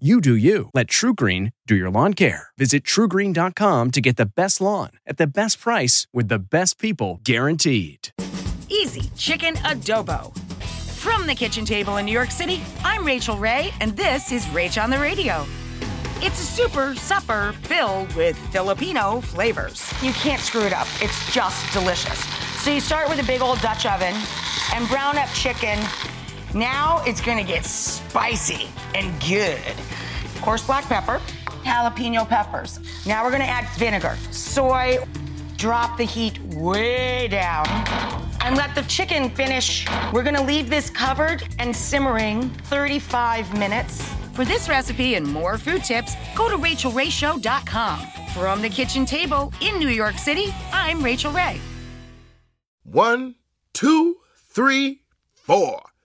You do you. Let TruGreen do your lawn care. Visit trugreen.com to get the best lawn at the best price with the best people guaranteed. Easy chicken adobo. From the kitchen table in New York City, I'm Rachael Ray, and this is Rach on the Radio. It's a super supper filled with Filipino flavors. You can't screw it up. It's just delicious. So you start with a big old Dutch oven and brown up chicken. Now it's gonna get spicy and good. Of course, black pepper, jalapeno peppers. Now we're gonna add vinegar, soy, drop the heat way down, and let the chicken finish. We're gonna leave this covered and simmering 35 minutes. For this recipe and more food tips, go to rachaelrayshow.com. From the kitchen table in New York City, I'm Rachael Ray. One, two, three, four.